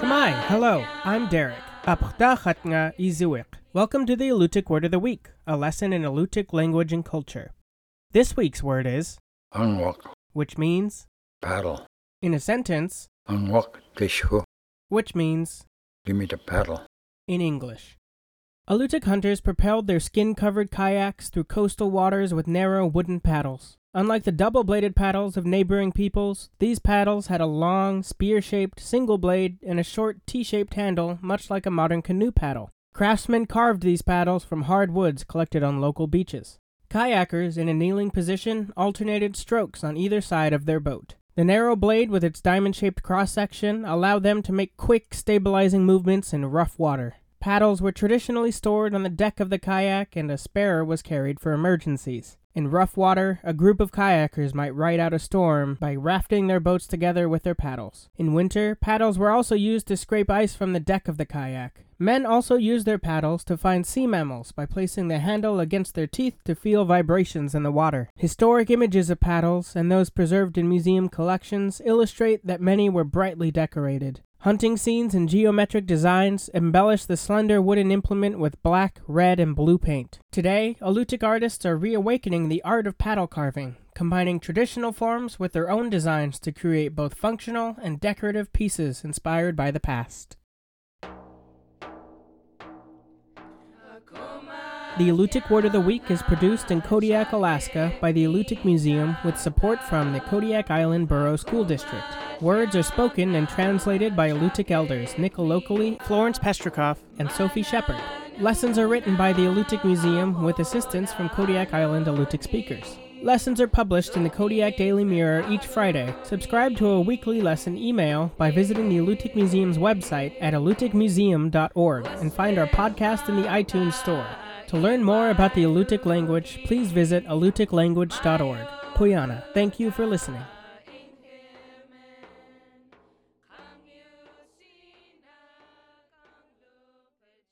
Cama'i, hello, I'm Derek. Welcome to the Alutiiq Word of the Week, a lesson in Alutiiq language and culture. This week's word is, Unwalk, which means, paddle. in a sentence, Unwalk, tishu. which means, Give me the paddle. in English. Alutiiq hunters propelled their skin covered kayaks through coastal waters with narrow wooden paddles. Unlike the double bladed paddles of neighboring peoples, these paddles had a long, spear shaped single blade and a short T shaped handle, much like a modern canoe paddle. Craftsmen carved these paddles from hard woods collected on local beaches. Kayakers, in a kneeling position, alternated strokes on either side of their boat. The narrow blade with its diamond shaped cross section allowed them to make quick, stabilizing movements in rough water. Paddles were traditionally stored on the deck of the kayak, and a spare was carried for emergencies. In rough water, a group of kayakers might ride out a storm by rafting their boats together with their paddles. In winter, paddles were also used to scrape ice from the deck of the kayak. Men also used their paddles to find sea mammals by placing the handle against their teeth to feel vibrations in the water. Historic images of paddles, and those preserved in museum collections, illustrate that many were brightly decorated. Hunting scenes and geometric designs embellish the slender wooden implement with black, red, and blue paint. Today, Alutiiq artists are reawakening the art of paddle carving, combining traditional forms with their own designs to create both functional and decorative pieces inspired by the past. The Alutiiq Word of the Week is produced in Kodiak, Alaska by the Alutiiq Museum with support from the Kodiak Island Borough School District. Words are spoken and translated by Alutiiq elders Nick Alokli, Florence Pestrikoff, and Sophie Shepherd. Lessons are written by the Alutiiq Museum with assistance from Kodiak Island Alutiiq speakers. Lessons are published in the Kodiak Daily Mirror each Friday. Subscribe to a weekly lesson email by visiting the Alutiiq Museum's website at alutiiqmuseum.org and find our podcast in the iTunes Store. To learn more about the Alutiiq language, please visit alutiiqlanguage.org. Quyanaa, thank you for listening.